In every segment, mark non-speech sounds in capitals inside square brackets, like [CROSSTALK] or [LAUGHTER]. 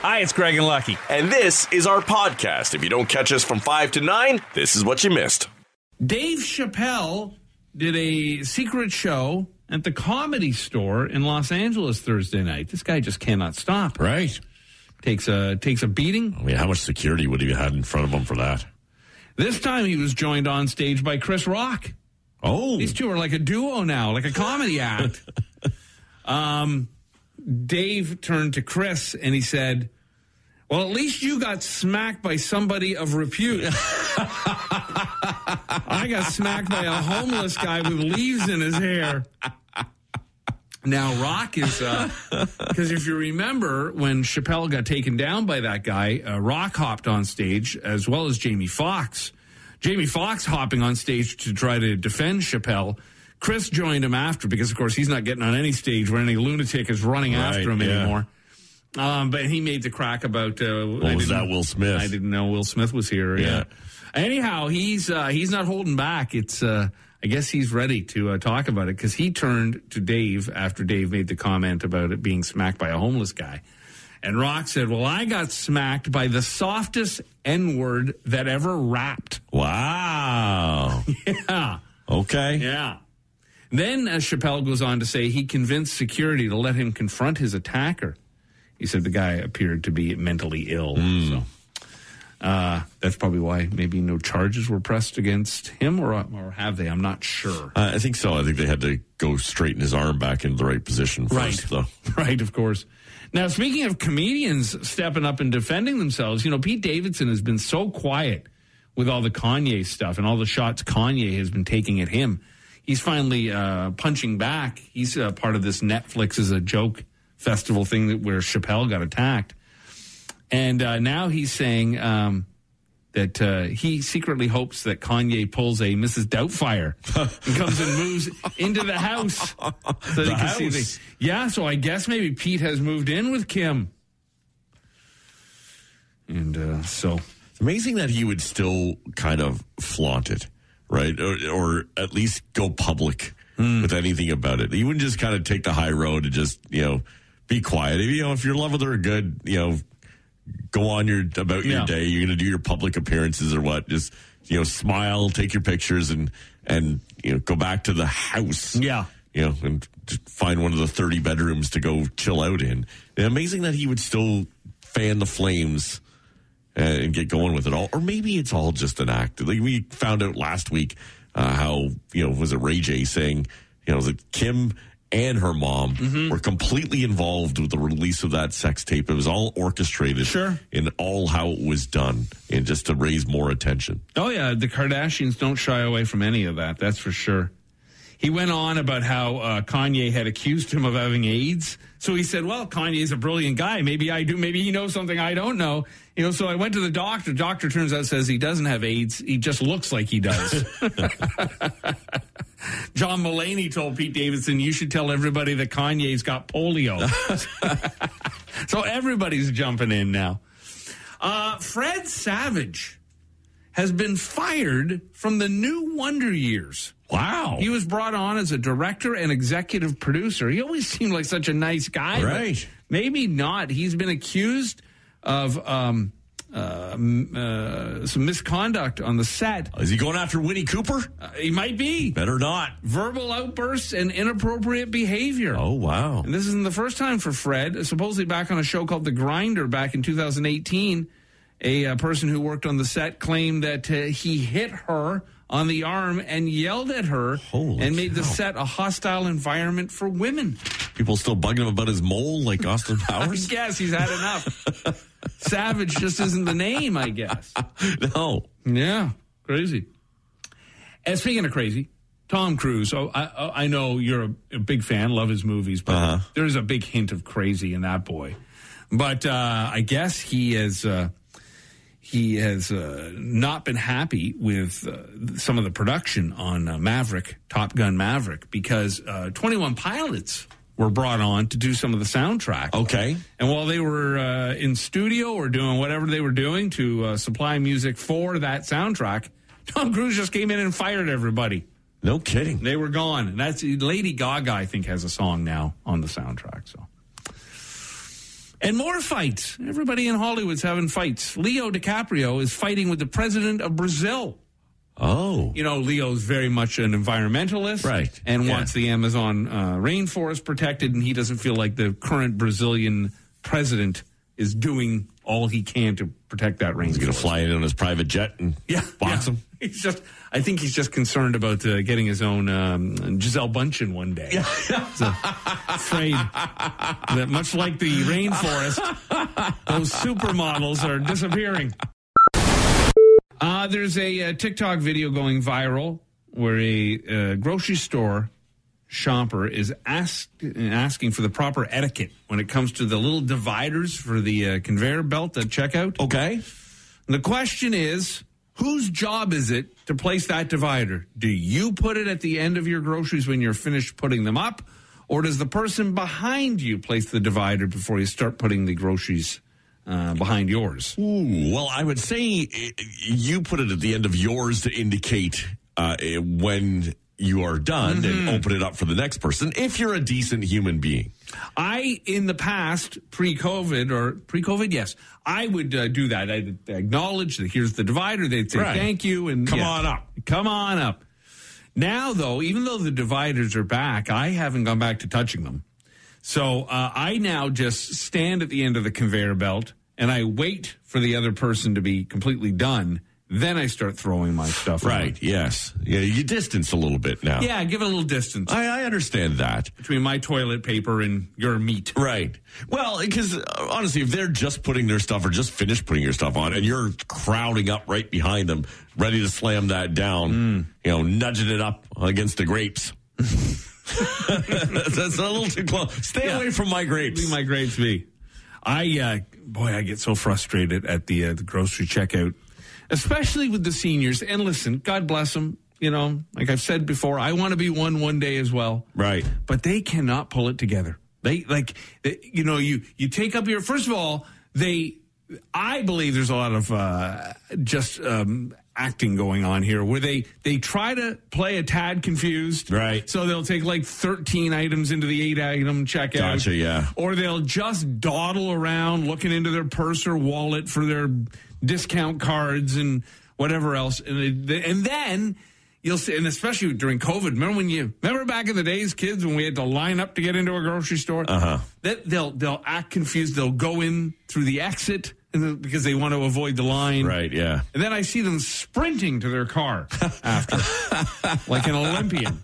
Hi, it's Greg and Lucky. And this is our podcast. If you don't catch us from 5 to 9, this is what you missed. Dave Chappelle did a secret show at the comedy store in Los Angeles Thursday night. This guy just cannot stop. Right. Takes a takes a beating. I mean, how much security would he have had in front of him for that? This time he was joined on stage by Chris Rock. Oh, These two are like a duo now, like a comedy act. [LAUGHS] Um, Dave turned to Chris and he said, Well, at least you got smacked by somebody of repute. [LAUGHS] I got smacked by a homeless guy with leaves in his hair. Now, Rock is, because if you remember when Chappelle got taken down by that guy, uh, Rock hopped on stage as well as Jamie Foxx. Jamie Foxx hopping on stage to try to defend Chappelle. Chris joined him after because, of course, he's not getting on any stage where any lunatic is running Right, after him yeah. anymore. Um, but he made the crack about. Uh, What I was that, Will Smith? I didn't know Will Smith was here. Yeah. Yeah. Anyhow, he's uh, he's not holding back. It's uh, I guess he's ready to uh, talk about it because he turned to Dave after Dave made the comment about it being smacked by a homeless guy, and Rock said, "Well, I got smacked by the softest N word that ever rapped." wow. [LAUGHS] Yeah. Okay. Yeah. Then as Chappelle goes on to say he convinced security to let him confront his attacker. He said the guy appeared to be mentally ill. So uh, that's probably why maybe no charges were pressed against him, or or have they? I'm not sure. Uh, I think so. I think they had to go straighten his arm back into the right position first, though. [LAUGHS] Right, of course. Now, speaking of comedians stepping up and defending themselves, you know, Pete Davidson has been so quiet with all the Kanye stuff and all the shots Kanye has been taking at him. He's finally uh, punching back. He's uh, part of this Netflix is a joke festival thing that where Chappelle got attacked, and uh, now he's saying um, that uh, he secretly hopes that Kanye pulls a Mrs. Doubtfire and comes and moves into the house so The they can see house. the yeah, so I guess maybe Pete has moved in with Kim. And uh, so, It's amazing that he would still kind of flaunt it, right? Or, or at least go public Hmm. with anything about it. He wouldn't just kind of take the high road and just, you know, be quiet. You know, if you're in love with her, good, you know, go on your about your Yeah. day. You're going to do your public appearances or what? Just, you know, smile, take your pictures and, and, you know, go back to the house. Yeah. You know, and find one of the 30 bedrooms to go chill out in. And amazing that he would still fan the flames and get going with it all. Or maybe it's all just an act. Like we found out last week uh, how, you know, was it Ray J saying, you know, that Kim and her mom Mm-hmm. were completely involved with the release of that sex tape. It was all orchestrated Sure. in all how it was done and just to raise more attention. oh yeah, the Kardashians don't shy away from any of that. That's for sure. He went on about how uh, Kanye had accused him of having AIDS. So he said, "Well, Kanye's a brilliant guy. Maybe I do. Maybe he knows something I don't know." You know. So I went to the doctor. Doctor turns out says he doesn't have AIDS. He just looks like he does. [LAUGHS] John Mulaney told Pete Davidson, "You should tell everybody that Kanye's got polio." [LAUGHS] [LAUGHS] so everybody's jumping in now. Uh, Fred Savage has been fired from the new Wonder Years. Wow. He was brought on as a director and executive producer. He always seemed like such a nice guy. Right. Maybe not. He's been accused of um, uh, m- uh, some misconduct on the set. Is he going after Winnie Cooper? Uh, he might be. Better not. Verbal outbursts and inappropriate behavior. Oh, wow. And this isn't the first time for Fred. Supposedly back on a show called The Grinder back in 2018, a uh, person who worked on the set claimed that uh, he hit her on the arm and yelled at her Holy and made the set a hostile environment for women. People still bugging him about his mole like Austin [LAUGHS] I Powers? guess he's had enough. Savage just isn't the name, I guess. [LAUGHS] no. Yeah, crazy. And speaking of crazy, Tom Cruise. Oh, I, I know you're a, a big fan, love his movies, but Uh-huh. there's a big hint of crazy in that boy. But uh, I guess he is. uh, he has uh, not been happy with uh, some of the production on uh, Maverick, Top Gun Maverick, because uh, 21 Pilots were brought on to do some of the soundtrack. Okay. And while they were uh, in studio or doing whatever they were doing to uh, supply music for that soundtrack, [LAUGHS] Tom Cruise just came in and fired everybody. No kidding. They were gone. And that's Lady Gaga, I think, has a song now on the soundtrack. So, And more fights. Everybody in Hollywood's having fights. Leo DiCaprio is fighting with the president of Brazil. Oh. You know, Leo's very much an environmentalist. Right. And Yeah. wants the Amazon uh, rainforest protected, and he doesn't feel like the current Brazilian president is doing all he can to protect that rainforest. He's going to fly in on his private jet and yeah, box yeah. him. [LAUGHS] He's just, I think he's just concerned about uh, getting his own um, Gisele Bündchen one day. Yeah. afraid that much like the rainforest, those supermodels are disappearing. Uh, there's a, uh TikTok video going viral where a uh, grocery store shopper is ask, asking for the proper etiquette when it comes to the little dividers for the uh, conveyor belt at checkout. Okay. And the question is, whose job is it to place that divider? Do you put it at the end of your groceries when you're finished putting them up? Or does the person behind you place the divider before you start putting the groceries uh, behind yours? Ooh, well, I would say eh, you put it at the end of yours to indicate uh, when you are done and open it up for the next person if you're a decent human being. I, in the past, pre-COVID or pre-COVID, yes, I would uh, do that. I'd acknowledge that here's the divider. They'd say Right. thank you and Come yeah. on up. Come on up. Now, though, even though the dividers are back, I haven't gone back to touching them. So uh, I now just stand at the end of the conveyor belt and I wait for the other person to be completely done. Then I start throwing my stuff. Right. Yes. Yeah. You distance a little bit now. Yeah, give it a little distance I, I understand that. between my toilet paper and your meat. Right. Well, because uh, honestly, if they're just putting their stuff or just finished putting your stuff on and you're crowding up right behind them, ready to slam that down, you know, nudging it up against the grapes. [LAUGHS] That's a little too close. Stay Yeah. away from my grapes. Leave my grapes be. I uh, boy, I get so frustrated at the uh, the grocery checkout, especially with the seniors. And listen, God bless them. You know, like I've said before, I want to be one one day as well. Right. But they cannot pull it together. They like, they- you know, you you take up your first of all, they. I believe there's a lot of uh, just um, acting going on here, where they they try to play a tad confused, Right. So they'll take like 13 items into the eight item checkout, Gotcha, yeah. or they'll just dawdle around looking into their purse or wallet for their discount cards and whatever else, and they, and then you'll see, and especially during COVID. Remember when you remember back in the days, kids, when we had to line up to get into a grocery store? Uh Uh-huh. That they'll they'll act confused. They'll go in through the exit because they want to avoid the line. Right. Yeah. And then I see them sprinting to their car after, [LAUGHS] like an Olympian.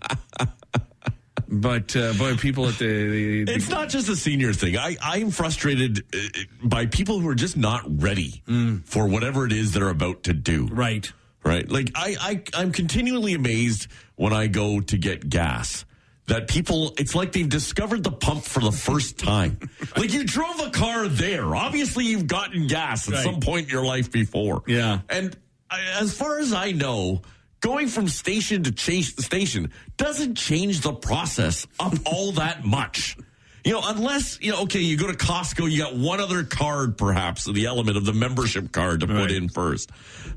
But uh, boy, people at the, the, It's not just a senior thing. I, I'm frustrated uh, by people who are just not ready for whatever it is they're about to do. right. Right. Like I, I, I'm continually amazed when I go to get gas that people, it's like they've discovered the pump for the first time. [LAUGHS] like you drove a car there. Obviously you've gotten gas at Right. some point in your life before. Yeah. And I, as far as I know, going from station to chase station doesn't change the process up [LAUGHS] all that much. You know, unless, you know, okay, you go to Costco, you got one other card, perhaps, the element of the membership card to put Right. in first.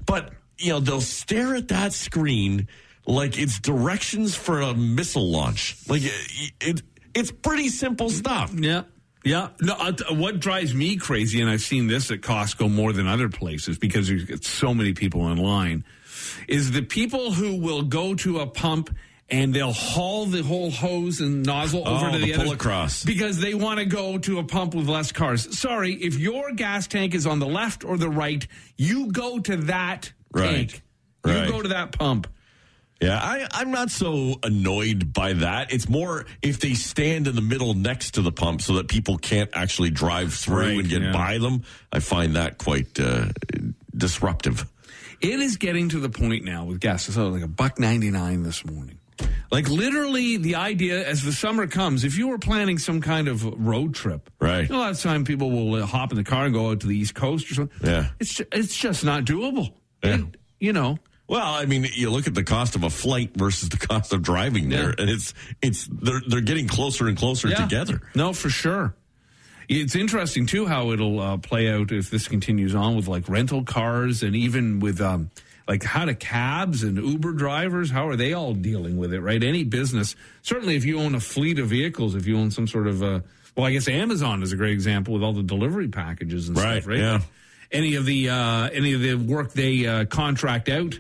But, you know, they'll stare at that screen like it's directions for a missile launch. Like, it, it it's pretty simple stuff. Yeah. Yeah. No, what drives me crazy, and I've seen this at Costco more than other places because there's so many people in line, is the people who will go to a pump and they'll haul the whole hose and nozzle over Oh, to the, the pull other across. because they want to go to a pump with less cars. Sorry, if your gas tank is on the left or the right, you go to that Right. tank. Right. You go to that pump. Yeah, I, I'm not so annoyed by that. It's more if they stand in the middle next to the pump so that people can't actually drive through Right, and get yeah. by them. I find that quite uh, disruptive. It is getting to the point now with gas. It's like a buck ninety nine this morning. Like literally, the idea as the summer comes, if you were planning some kind of road trip, Right. A lot of time people will uh, hop in the car and go out to the East Coast or something. Yeah. it's it's just not doable. Yeah. And, you know, Well, I mean, you look at the cost of a flight versus the [LAUGHS] cost of driving there, Yeah. and it's it's they're they're getting closer and closer Yeah. together. No, for sure. It's interesting too how it'll uh, play out if this continues on with like rental cars and even with um, like how do cabs and Uber drivers how are they all dealing with it? Right? Any business, certainly if you own a fleet of vehicles, if you own some sort of uh, Well, I guess Amazon is a great example with all the delivery packages and Right, stuff, right? yeah. Any of the uh, any of the work they uh, contract out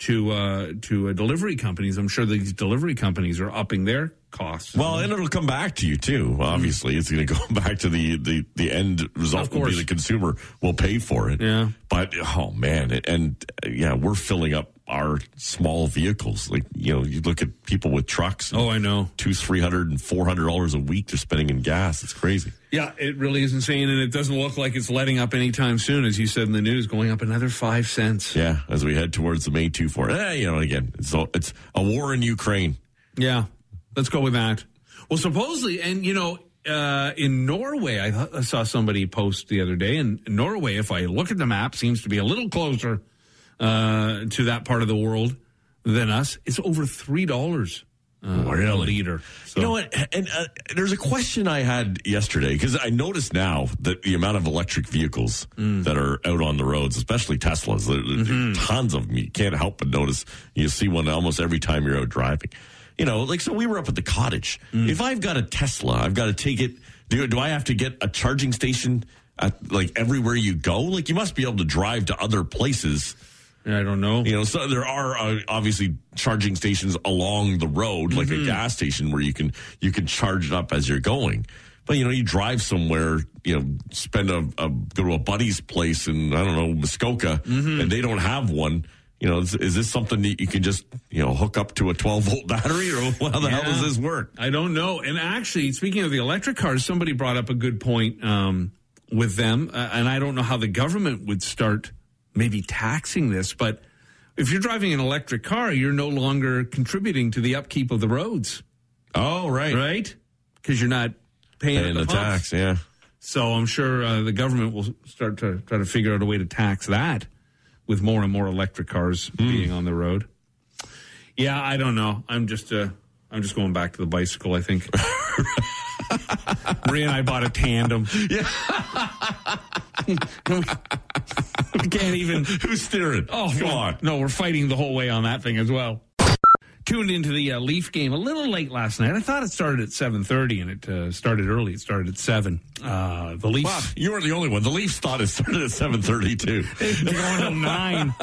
to uh, to uh, delivery companies, I'm sure these delivery companies are upping their costs. Well, and it'll come back to you too. Obviously, it's going to go [LAUGHS] back to the the the end result. Of Will be course. the consumer will pay for it. Yeah. But oh man, and, and uh, yeah, we're filling up our small vehicles. Like you know, you look at people with trucks. oh, I know. two, three hundred, and four hundred dollars a week they're spending in gas. It's crazy. Yeah, it really is insane, and it doesn't look like it's letting up anytime soon, as you said in the news, going up another five cents. Yeah, as we head towards the May two four. Eh, you know, again, it's it's a war in Ukraine. Yeah, let's go with that. Well, supposedly, and you know, uh, in Norway, I, I saw somebody post the other day, and Norway, if I look at the map, seems to be a little closer uh, to that part of the world than us. It's over three dollars uh, a liter. So, You know what? And uh, there's a question I had yesterday because I noticed now that the amount of electric vehicles Mm. that are out on the roads, especially Teslas, there, there- Mm-hmm. tons of them. You can't help but notice. You see one almost every time you're out driving. You know, like so we were up at the cottage. Mm. If I've got a Tesla, I've got to take it. Do, do I have to get a charging station at like everywhere you go? Like you must be able to drive to other places. I don't know. You know, so there are uh, obviously charging stations along the road, like Mm-hmm. a gas station where you can you can charge it up as you're going. But you know, you drive somewhere, you know, spend a, a go to a buddy's place in I don't know Muskoka, Mm-hmm. and they don't have one. You know, is, is this something that you can just you know hook up to a 12 volt [LAUGHS] battery, or how the hell does this work? I don't know. And actually, speaking of the electric cars, somebody brought up a good point um, with them, uh, and I don't know how the government would start maybe taxing this, but if you're driving an electric car, you're no longer contributing to the upkeep of the roads, Oh, right, right? Because you're not paying, paying the pumps. tax, yeah. So I'm sure uh, the government will start to try to figure out a way to tax that with more and more electric cars being on the road. Yeah, I don't know. I'm just uh, I'm just going back to the bicycle. I think. [LAUGHS] Maria and I bought a tandem. Yeah. [LAUGHS] we can't even. Who's steering? Oh, come on. No, we're fighting the whole way on that thing as well. Tuned into the uh, Leaf game a little late last night. I thought it started at seven thirty, and it uh, started early. It started at seven. Uh, the Leafs Wow, you weren't the only one. The Leafs thought it started at 7:30 too. [LAUGHS] They're going till nine.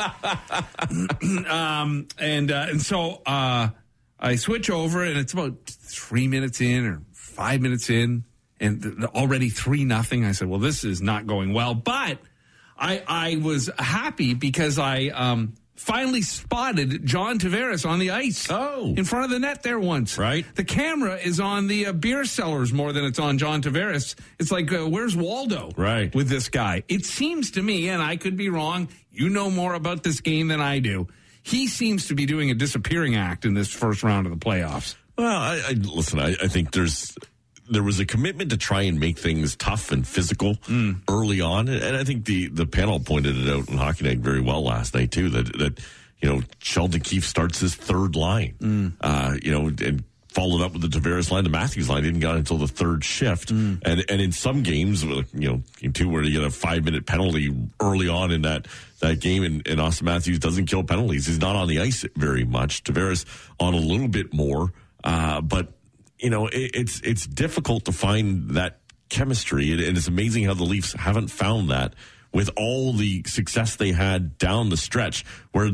[CLEARS THROAT] um, and uh, and so uh, I switch over, and it's about three minutes in or five minutes in, and th- already three nothing. I said, "Well, this is not going well," but I I was happy because I um, finally spotted John Tavares on the ice. Oh. in front of the net there once. Right. The camera is on the uh, beer sellers more than it's on John Tavares. It's like, uh, where's Waldo? Right. With this guy. It seems to me, and I could be wrong, you know more about this game than I do. He seems to be doing a disappearing act in this first round of the playoffs. Well, I, I listen. I, I think there's there was a commitment to try and make things tough and physical early on, and I think the the panel pointed it out in Hockey Night very well last night too. That that you know Sheldon Keefe starts his third line, uh, you know, and followed up with the Tavares line. The Matthews line didn't get until the third shift, and and in some games, you know, game two where you get a five minute penalty early on in that that game, and, and Austin Matthews doesn't kill penalties. He's not on the ice very much. Tavares on a little bit more, uh, but you know, it, it's it's difficult to find that chemistry, and, and it's amazing how the Leafs haven't found that with all the success they had down the stretch, where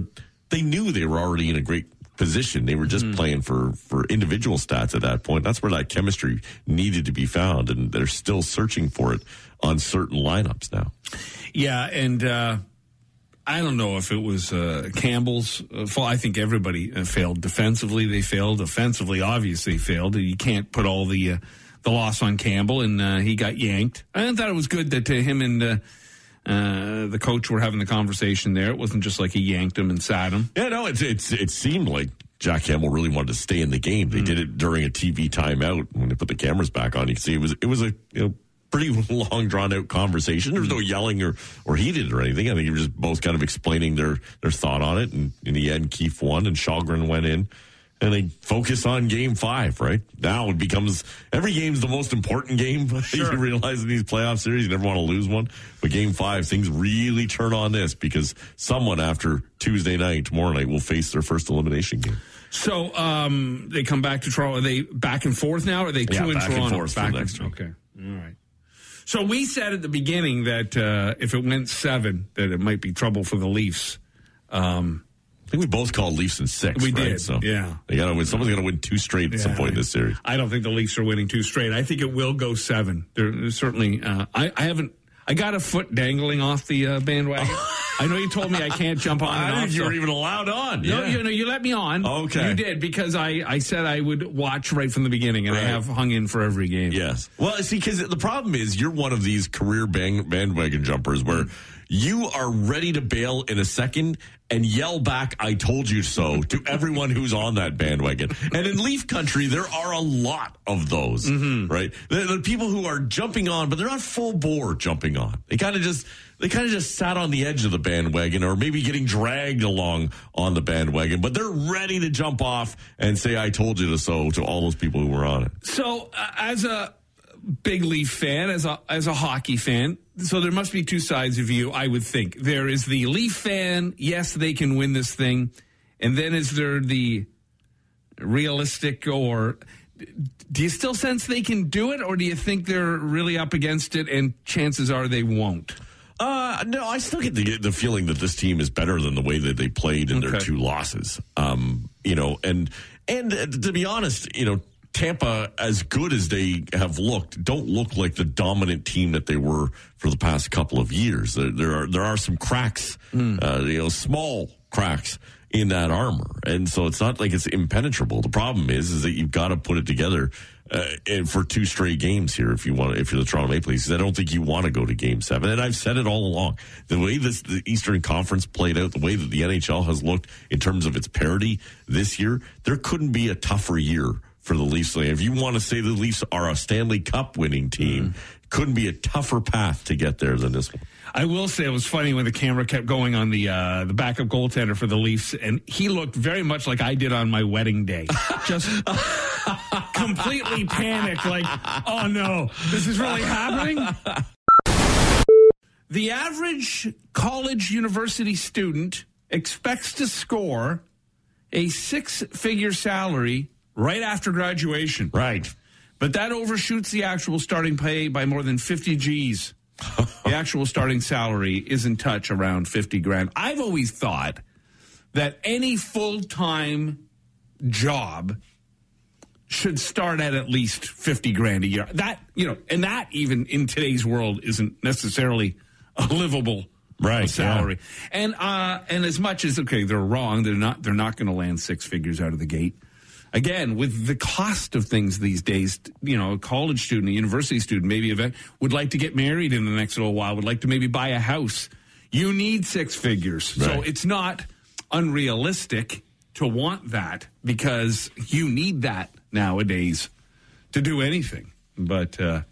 they knew they were already in a great position. They were just playing for for individual stats at that point. That's where that chemistry needed to be found, and they're still searching for it on certain lineups now. Yeah, and uh, I don't know if it was uh, Campbell's uh, fault. I think everybody uh, failed defensively. They failed offensively. Obviously, failed. You can't put all the uh, the loss on Campbell, and uh, he got yanked. I thought it was good that uh, him and uh, uh, the coach were having the conversation there. It wasn't just like he yanked him and sat him. Yeah, no, it's it's it seemed like Jack Campbell really wanted to stay in the game. They did it during a TV timeout when they put the cameras back on. You can see it was it was a you know pretty [LAUGHS] long drawn out conversation. There was no yelling or or heated or anything. I think you were just both kind of explaining their their thought on it. And in the end, Keefe won and Källgren went in. And they focus on game five, right? Now it becomes every game's the most important game. [LAUGHS] you realize in these playoff series, you never want to lose one. But game five, things really turn on this because someone after Tuesday night, tomorrow night, will face their first elimination game. So um, they come back to Toronto. Are they back and forth now? Or are they two Yeah, in back and Toronto? forth for back next week. Okay. All right. So we said at the beginning that uh, if it went seven, that it might be trouble for the Leafs. Um, I think we both called Leafs in six. We right? did, So yeah. they got to win. Someone's got to win two straight at some point in this series. I don't think the Leafs are winning two straight. I think it will go seven. There certainly. Uh, I, I haven't. I got a foot dangling off the uh, bandwagon. [LAUGHS] I know you told me I can't jump on. [LAUGHS] and off, so- even allowed on. No, you know, you let me on. Okay. you did because I, I said I would watch right from the beginning, and I have hung in for every game. Yes. Well, see, because the problem is you're one of these career bang, bandwagon jumpers where you are ready to bail in a second and yell back, I told you so to [LAUGHS] everyone who's on that bandwagon. And in Leaf Country, there are a lot of those, mm-hmm. right? The, the people who are jumping on, but they're not full bore jumping on. They kind of just, they kind of just sat on the edge of the bandwagon or maybe getting dragged along on the bandwagon, but they're ready to jump off and say, I told you to so to all those people who were on it. So, uh, as a big Leaf fan, as a as a hockey fan, so there must be two sides of you. I would think there is the Leaf fan. Yes, they can win this thing, and then is there the realistic or? Do you still sense they can do it, or do you think they're really up against it, and chances are they won't? Uh, no, I still get the, the feeling that this team is better than the way that they played in their two losses. Um, you know, and and uh, to be honest, you know, Tampa, as good as they have looked, don't look like the dominant team that they were for the past couple of years. There, there are there are some cracks, uh, you know, small cracks in that armor, and so it's not like it's impenetrable. The problem is, is that you've got to put it together. Uh, and for two straight games here, if you want, if you're the Toronto Maple Leafs, I don't think you want to go to Game Seven. And I've said it all along: the way this the Eastern Conference played out, the way that the NHL has looked in terms of its parity this year, there couldn't be a tougher year for the Leafs. If you want to say the Leafs are a Stanley Cup winning team, couldn't be a tougher path to get there than this one. I will say it was funny when the camera kept going on the uh, the backup goaltender for the Leafs, and he looked very much like I did on my wedding day, [LAUGHS] just completely panicked, like, "Oh no, this is really happening." The average college university student expects to score a six figure salary right after graduation. Right. But that overshoots the actual starting pay by more than 50 G's. the [LAUGHS] actual starting salary is in touch around 50 grand. I've always thought that any full time job should start at at least 50 grand a year. That, you know, and that even in today's world isn't necessarily a livable Right, salary. And uh and as much as okay, they're wrong, they're not they're not going to land six figures out of the gate. Again, with the cost of things these days, you know, a college student, a university student, maybe event would like to get married in the next little while, would like to maybe buy a house. You need six figures. So it's not unrealistic to want that because you need that nowadays to do anything. But uh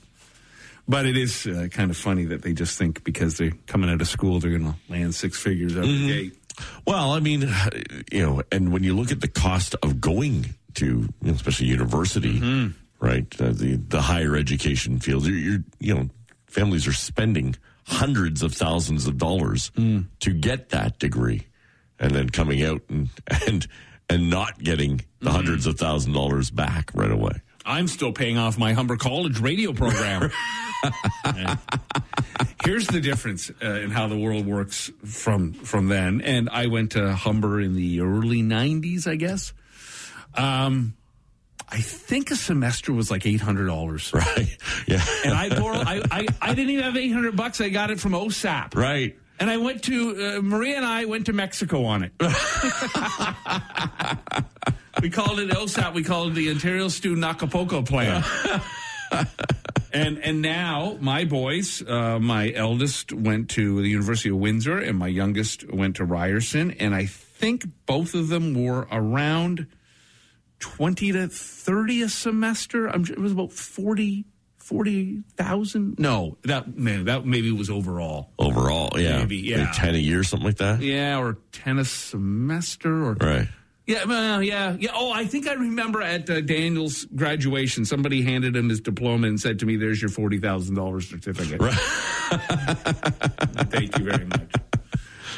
but it is uh, kind of funny that they just think because they're coming out of school they're going to land six figures out of the gate. Well, I mean, you know, and when you look at the cost of going to, you know, especially university, right, uh, the the higher education field, you're, you're, you know, families are spending hundreds of thousands of dollars to get that degree, and then coming out and [LAUGHS] and and not getting the hundreds of thousand dollars back right away. I'm still paying off my Humber College radio program. [LAUGHS] Here's the difference uh, in how the world works from from then. And I went to Humber in the early '90s, I guess. Um, I think a semester was like eight hundred dollars, Right? Yeah. and I borrowed. I, I I didn't even have eight hundred bucks. I got it from OSAP. right. And I went to uh, Maria and I went to Mexico on it. [LAUGHS] we called it OSAP. We called it the Ontario Student Acapulco Plan. [LAUGHS] and and now my boys, uh, my eldest went to the University of Windsor, and my youngest went to Ryerson, and I think both of them were around twenty to thirty a semester. I'm, it was about forty. Forty thousand? No, that man, that maybe was overall. Overall, yeah, Maybe, yeah. Like ten a year, something like that. Yeah, or ten a semester, or Right. yeah, well, yeah, yeah. Oh, I think I remember at uh, Daniel's graduation, somebody handed him his diploma and said to me, "There's your forty thousand dollars certificate." [LAUGHS] Thank you very much.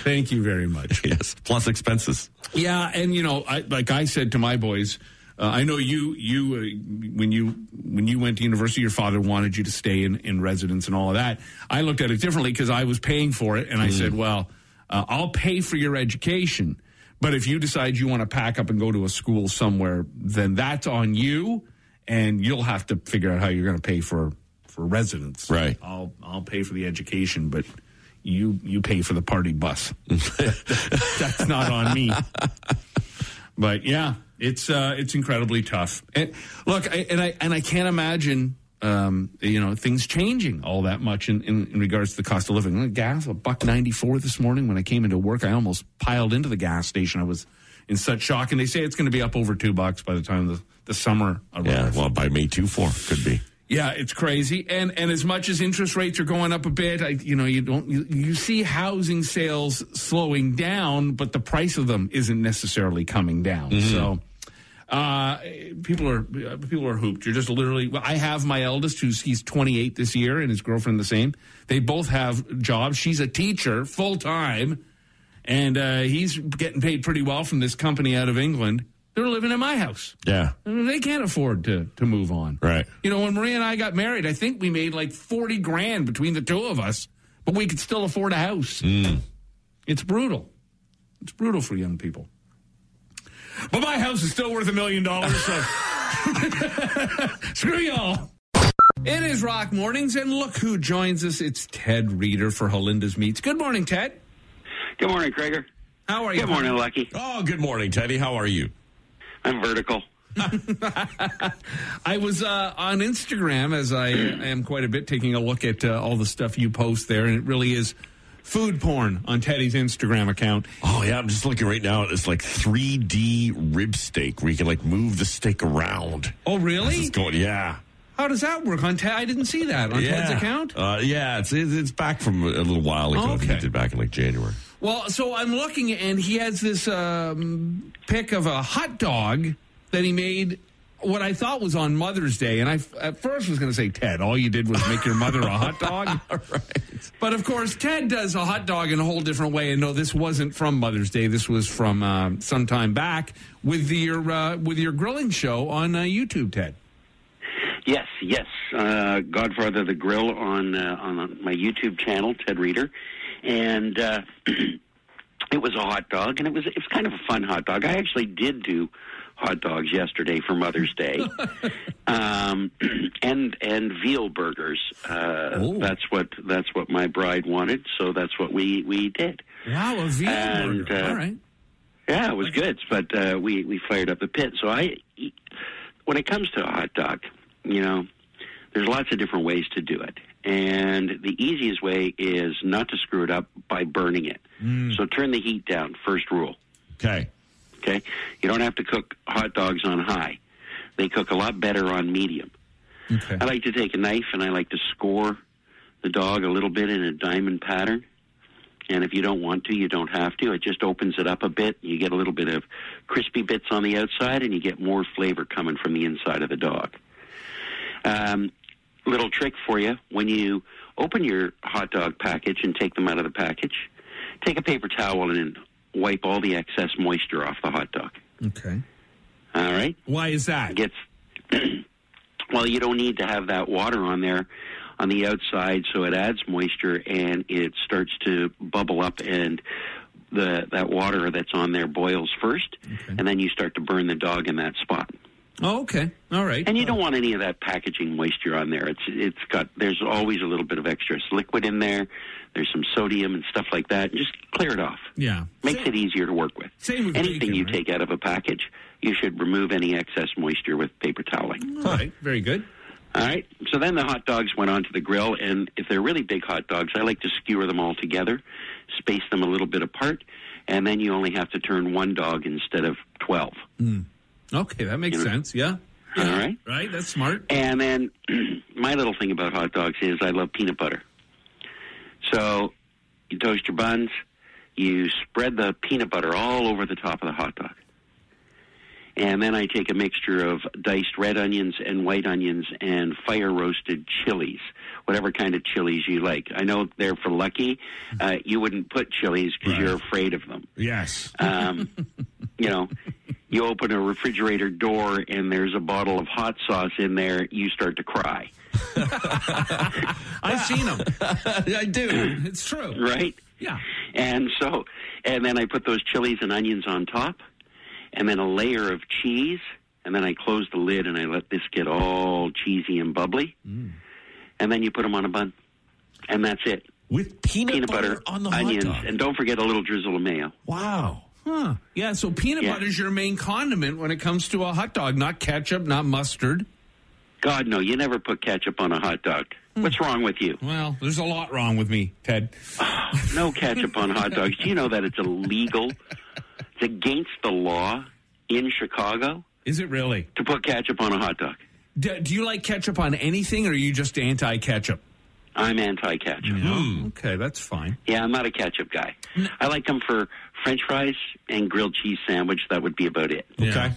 Thank you very much. [LAUGHS] Yes. Plus expenses. Yeah, and you know, I, like I said to my boys, Uh, I know you you uh, when you when you went to university, your father wanted you to stay in in residence and all of that. I looked at it differently because I was paying for it, and I said, well, uh, I'll pay for your education, but if you decide you want to pack up and go to a school somewhere, then that's on you, and you'll have to figure out how you're going to pay for for residence. Right. I'll I'll pay for the education, but you you pay for the party bus. [LAUGHS] That's not on me. But yeah, it's uh, it's incredibly tough. And look, I, and I and I can't imagine um, you know things changing all that much in, in, in regards to the cost of living. Gas a buck ninety four this morning when I came into work. I almost piled into the gas station. I was in such shock, and they say it's going to be up over two bucks by the time the, the summer arrives. Yeah, well, by May 2 4, could be. Yeah, it's crazy. And and as much as interest rates are going up a bit, I, you know, you don't you, you see housing sales slowing down, but the price of them isn't necessarily coming down. So uh, people are people are hooped. You're just literally. well, I have my eldest, who's he's 28 this year, and his girlfriend the same. They both have jobs. She's a teacher full time, and uh, he's getting paid pretty well from this company out of England. They're living in my house. Yeah. They can't afford to to move on. Right. You know, when Maria and I got married, I think we made like forty grand between the two of us, but we could still afford a house. Mm. It's brutal. It's brutal for young people. But my house is still worth a million dollars, so [LAUGHS] screw y'all. It is Rock Mornings, and look who joins us. It's Ted Reader for Halenda's Meats. Good morning, Ted. Good morning, Krager. How are you? Good morning, Lucky. Oh, good morning, Teddy. How are you? I'm vertical. [LAUGHS] I was uh, on Instagram, as I [CLEARS THROAT] am quite a bit, taking a look at uh, all the stuff you post there, and it really is food porn on Teddy's Instagram account. Oh, yeah. I'm just looking right now at this like 3D rib steak where you can like move the steak around. Oh, really? It's going, yeah. How does that work on Ted? I didn't see that on yeah. Ted's account. Uh, yeah, it's it's back from a little while ago. I think Okay. he did back in like January. Well, so I'm looking, and he has this um, pic of a hot dog that he made. What I thought was on Mother's Day, and I f- at first was going to say, Ted, all you did was make your mother a hot dog. [LAUGHS] right. But of course, Ted does a hot dog in a whole different way. And no, this wasn't from Mother's Day. This was from uh, some time back with your uh, with your grilling show on uh, YouTube, Ted. Yes, yes. Uh, Godfather the Grill on uh, on my YouTube channel, Ted Reader, and uh, [CLEARS THROAT] it was a hot dog, and it was it was kind of a fun hot dog. I actually did do hot dogs yesterday for Mother's Day, [LAUGHS] um, [CLEARS THROAT] and and veal burgers. Uh, that's what that's what my bride wanted, so that's what we we did. Wow, a veal And, burger. uh, All right. Yeah, it was good, but uh, we we fired up the pit. So I, when it comes to a hot dog, you know, there's lots of different ways to do it, and the easiest way is not to screw it up by burning it. So turn the heat down. First rule. Okay. Okay, you don't have to cook hot dogs on high; they cook a lot better on medium. Okay. I like to take a knife and I like to score the dog a little bit in a diamond pattern. And if you don't want to, you don't have to. It just opens it up a bit. You get a little bit of crispy bits on the outside, and you get more flavor coming from the inside of the dog. Um, little trick for you when you open your hot dog package and take them out of the package, take a paper towel and wipe all the excess moisture off the hot dog. Okay. All right? Why is that? gets [CLEARS THROAT] well you don't need to have that water on there on the outside so it adds moisture and it starts to bubble up and the that water that's on there boils first and then you start to burn the dog in that spot Oh, okay. All right. and you don't want any of that packaging moisture on there it's it's got there's always a little bit of excess liquid in there there's some sodium and stuff like that just clear it off Yeah. makes Same- it easier to work with Same with anything bacon, you right? take out of a package you should remove any excess moisture with paper toweling All right. Very good. all right. So then the hot dogs went onto the grill, and if they're really big hot dogs, I like to skewer them all together, space them a little bit apart, and then you only have to turn one dog instead of 12. Hmm. Okay, that makes You know- sense. Yeah. All right. [LAUGHS] Right. That's smart. And then [CLEARS THROAT] my little thing about hot dogs is I love peanut butter. So you toast your buns, you spread the peanut butter all over the top of the hot dog. And then I take a mixture of diced red onions and white onions and fire roasted chilies, whatever kind of chilies you like. I know they're for lucky. Uh, you wouldn't put chilies because Right. you're afraid of them. Yes. Um, [LAUGHS] you know, you open a refrigerator door and there's a bottle of hot sauce in there, you start to cry, [LAUGHS] I've seen them. [LAUGHS] I do. It's true. right? Yeah. And so, and then I put those chilies and onions on top, and then a layer of cheese, and then I close the lid and I let this get all cheesy and bubbly, mm. and then you put them on a bun, and that's it. With peanut, Peanut butter, on the hot onions, dog. and don't forget a little drizzle of mayo. wow. Huh. Yeah, so peanut Yeah. butter is your main condiment when it comes to a hot dog, not ketchup, not mustard. God, no, you never put ketchup on a hot dog. Hmm. What's wrong with you? Well, there's a lot wrong with me, Ted. [SIGHS] No ketchup on hot dogs. Do you know that it's illegal? [LAUGHS] It's against the law in Chicago Is it really? to put ketchup on a hot dog. Do, do you like ketchup on anything, or are you just anti-ketchup? I'm anti-ketchup. Oh, Okay, that's fine. Yeah, I'm not a ketchup guy. I like them for French fries and grilled cheese sandwich. That would be about it. Okay.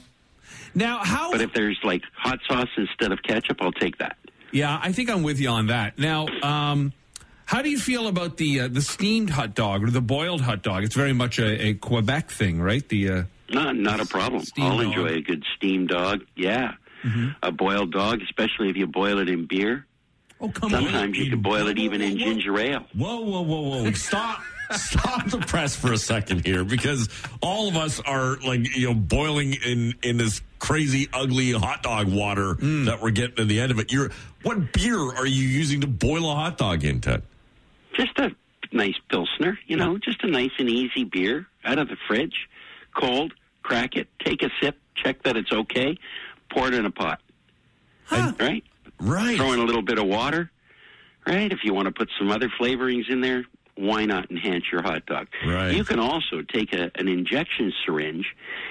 Now, how? But if there's like hot sauce instead of ketchup, I'll take that. yeah, I think I'm with you on that. Now, um, how do you feel about the uh, the steamed hot dog or the boiled hot dog? It's very much a, a Quebec thing, right? The uh, Not not a problem. I'll dog. enjoy a good steamed dog. Yeah, a boiled dog, especially if you boil it in beer. oh come Sometimes you can boil it even in ginger ale. Whoa, whoa, whoa, whoa! Stop, [LAUGHS] stop the press for a second here, because all of us are like you know boiling in in this crazy, ugly hot dog water that we're getting at the end of it. You're what beer are you using to boil a hot dog in, Ted? Just a nice pilsner, you know, just a nice and easy beer out of the fridge, cold. Crack it, take a sip, check that it's okay, pour it in a pot. Right? Right. throw in a little bit of water, right? If you want to put some other flavorings in there, why not enhance your hot dog? Right. You can also take a, an injection syringe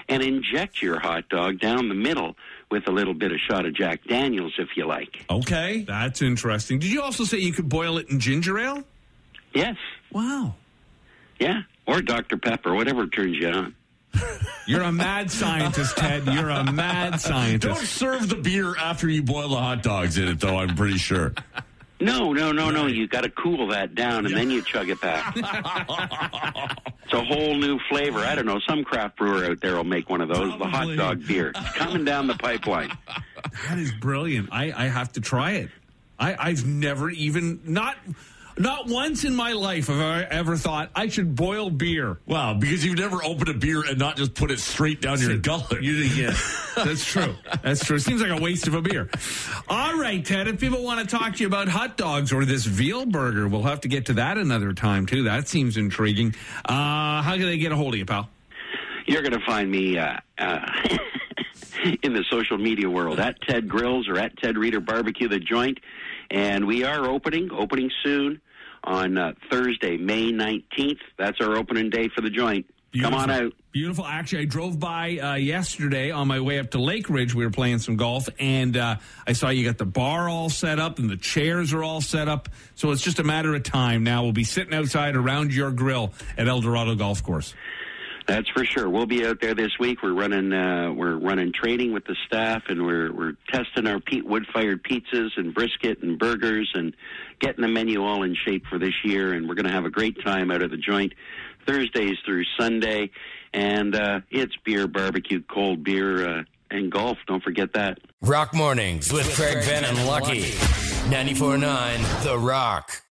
and inject your hot dog down the middle with a little bit of shot of Jack Daniels if you like. Okay. That's interesting. Did you also say you could boil it in ginger ale? Yes. Wow. Yeah. Or Dr. Pepper, whatever turns you on. [LAUGHS] You're a mad scientist, Ted. You're a mad [LAUGHS] scientist. Don't serve the beer after you boil the hot dogs in it, though. I'm pretty sure. No, no, no, no. You got to cool that down and then you chug it back. [LAUGHS] it's a whole new flavor. I don't know. Some craft brewer out there will make one of those. The hot dog beer. It's coming down the pipeline. That is brilliant. I, I have to try it. I, I've never even not not once in my life have I ever thought I should boil beer. Wow, because you've never opened a beer and not just put it straight down your gullet. You, yeah, [LAUGHS] that's true. That's true. It seems like a waste of a beer. All right, Ted. If people want to talk to you about hot dogs or this veal burger, we'll have to get to that another time too. That seems intriguing. Uh, how can they get a hold of you, pal? You're going to find me uh, uh, [LAUGHS] in the social media world at Ted Grills or at Ted Reader Barbecue the Joint, and we are opening opening soon on uh, Thursday, May 19th. That's our opening day for the joint. Come on Beautiful. out. Beautiful. Actually, I drove by uh, yesterday on my way up to Lake Ridge. We were playing some golf, and uh, I saw you got the bar all set up and the chairs are all set up. So it's just a matter of time now. We'll be sitting outside around your grill at El Dorado Golf Course. That's for sure. We'll be out there this week. We're running uh, we're running training with the staff, and we're we're testing our wood fired pizzas and brisket and burgers, and getting the menu all in shape for this year. And we're going to have a great time out of the joint Thursdays through Sunday, and uh, it's beer, barbecue, cold beer, uh, and golf. Don't forget that. Rock Mornings with Craig Ben and Lucky. 94.9 The Rock.